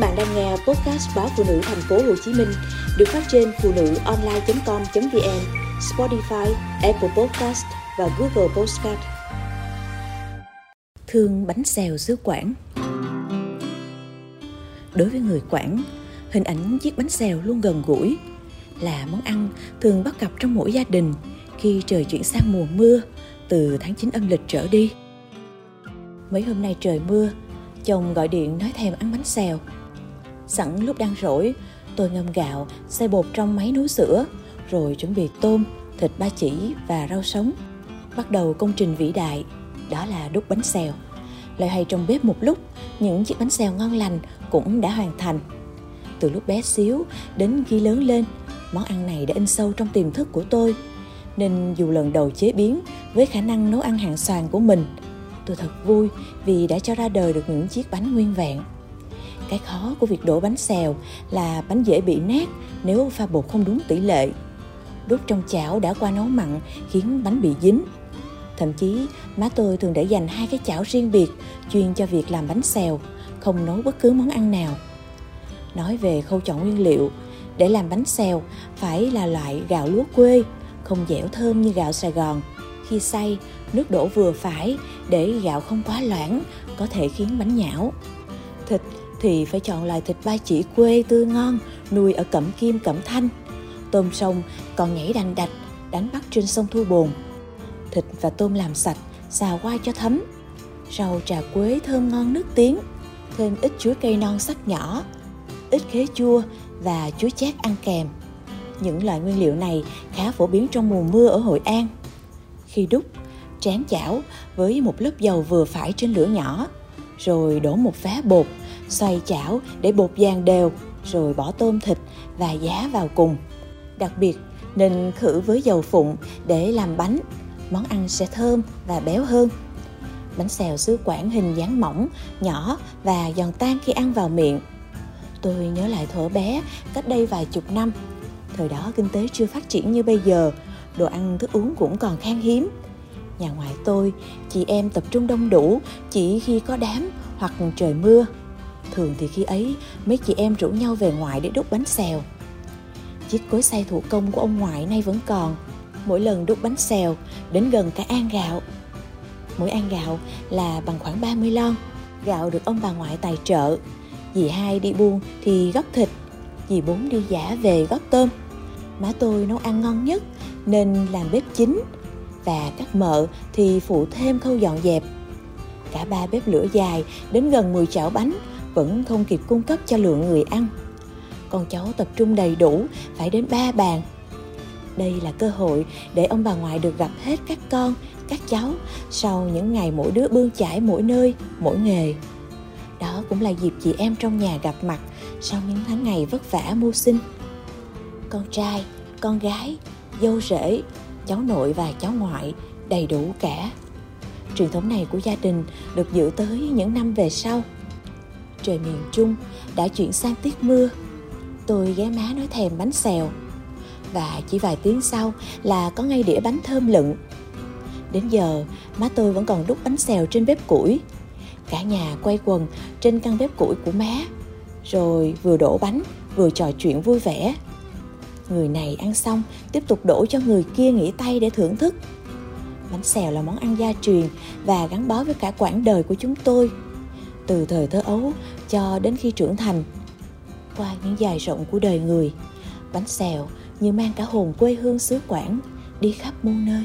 bạn đang nghe podcast báo phụ nữ thành phố Hồ Chí Minh được phát trên phụ nữ online.com.vn, Spotify, Apple Podcast và Google Podcast. Thương bánh xèo xứ Quảng Đối với người Quảng, hình ảnh chiếc bánh xèo luôn gần gũi, là món ăn thường bắt gặp trong mỗi gia đình khi trời chuyển sang mùa mưa từ tháng 9 âm lịch trở đi. Mấy hôm nay trời mưa, chồng gọi điện nói thèm ăn bánh xèo. Sẵn lúc đang rỗi, tôi ngâm gạo, xay bột trong máy nấu sữa, rồi chuẩn bị tôm, thịt ba chỉ và rau sống. Bắt đầu công trình vĩ đại, đó là đúc bánh xèo. Lại hay trong bếp một lúc, những chiếc bánh xèo ngon lành cũng đã hoàn thành. Từ lúc bé xíu đến khi lớn lên, món ăn này đã in sâu trong tiềm thức của tôi. Nên dù lần đầu chế biến với khả năng nấu ăn hàng xoàn của mình, tôi thật vui vì đã cho ra đời được những chiếc bánh nguyên vẹn. Cái khó của việc đổ bánh xèo là bánh dễ bị nát nếu pha bột không đúng tỷ lệ. đốt trong chảo đã qua nấu mặn khiến bánh bị dính. Thậm chí má tôi thường để dành hai cái chảo riêng biệt chuyên cho việc làm bánh xèo, không nấu bất cứ món ăn nào. Nói về khâu chọn nguyên liệu, để làm bánh xèo phải là loại gạo lúa quê, không dẻo thơm như gạo Sài Gòn. Khi xay, nước đổ vừa phải để gạo không quá loãng, có thể khiến bánh nhão. Thịt thì phải chọn loại thịt ba chỉ quê tươi ngon, nuôi ở Cẩm Kim, Cẩm Thanh. Tôm sông còn nhảy đành đạch, đánh bắt trên sông Thu Bồn. Thịt và tôm làm sạch, xào qua cho thấm. Rau trà quế thơm ngon nước tiếng, thêm ít chuối cây non sắc nhỏ, ít khế chua và chuối chát ăn kèm. Những loại nguyên liệu này khá phổ biến trong mùa mưa ở Hội An. Khi đúc, tráng chảo với một lớp dầu vừa phải trên lửa nhỏ, rồi đổ một vá bột, xoay chảo để bột vàng đều, rồi bỏ tôm thịt và giá vào cùng. Đặc biệt nên khử với dầu phụng để làm bánh, món ăn sẽ thơm và béo hơn. Bánh xèo xứ Quảng hình dáng mỏng, nhỏ và giòn tan khi ăn vào miệng. Tôi nhớ lại thuở bé, cách đây vài chục năm. Thời đó kinh tế chưa phát triển như bây giờ, đồ ăn thức uống cũng còn khan hiếm. Nhà ngoại tôi, chị em tập trung đông đủ chỉ khi có đám hoặc trời mưa. Thường thì khi ấy, mấy chị em rủ nhau về ngoại để đúc bánh xèo. Chiếc cối xay thủ công của ông ngoại nay vẫn còn. Mỗi lần đúc bánh xèo, đến gần cả an gạo. Mỗi an gạo là bằng khoảng 30 lon. Gạo được ông bà ngoại tài trợ. Dì hai đi buôn thì góp thịt, dì bốn đi giả về góp tôm. Má tôi nấu ăn ngon nhất nên làm bếp chính và các mợ thì phụ thêm khâu dọn dẹp. Cả ba bếp lửa dài đến gần 10 chảo bánh vẫn không kịp cung cấp cho lượng người ăn. Con cháu tập trung đầy đủ, phải đến ba bàn. Đây là cơ hội để ông bà ngoại được gặp hết các con, các cháu sau những ngày mỗi đứa bươn chải mỗi nơi, mỗi nghề. Đó cũng là dịp chị em trong nhà gặp mặt sau những tháng ngày vất vả mưu sinh. Con trai, con gái, dâu rể, cháu nội và cháu ngoại đầy đủ cả. Truyền thống này của gia đình được giữ tới những năm về sau. Trời miền Trung đã chuyển sang tiết mưa. Tôi ghé má nói thèm bánh xèo. Và chỉ vài tiếng sau là có ngay đĩa bánh thơm lựng. Đến giờ, má tôi vẫn còn đút bánh xèo trên bếp củi. Cả nhà quay quần trên căn bếp củi của má. Rồi vừa đổ bánh, vừa trò chuyện vui vẻ người này ăn xong tiếp tục đổ cho người kia nghỉ tay để thưởng thức bánh xèo là món ăn gia truyền và gắn bó với cả quãng đời của chúng tôi từ thời thơ ấu cho đến khi trưởng thành, qua những dài rộng của đời người. Bánh xèo như mang cả hồn quê hương xứ quảng đi khắp muôn nơi.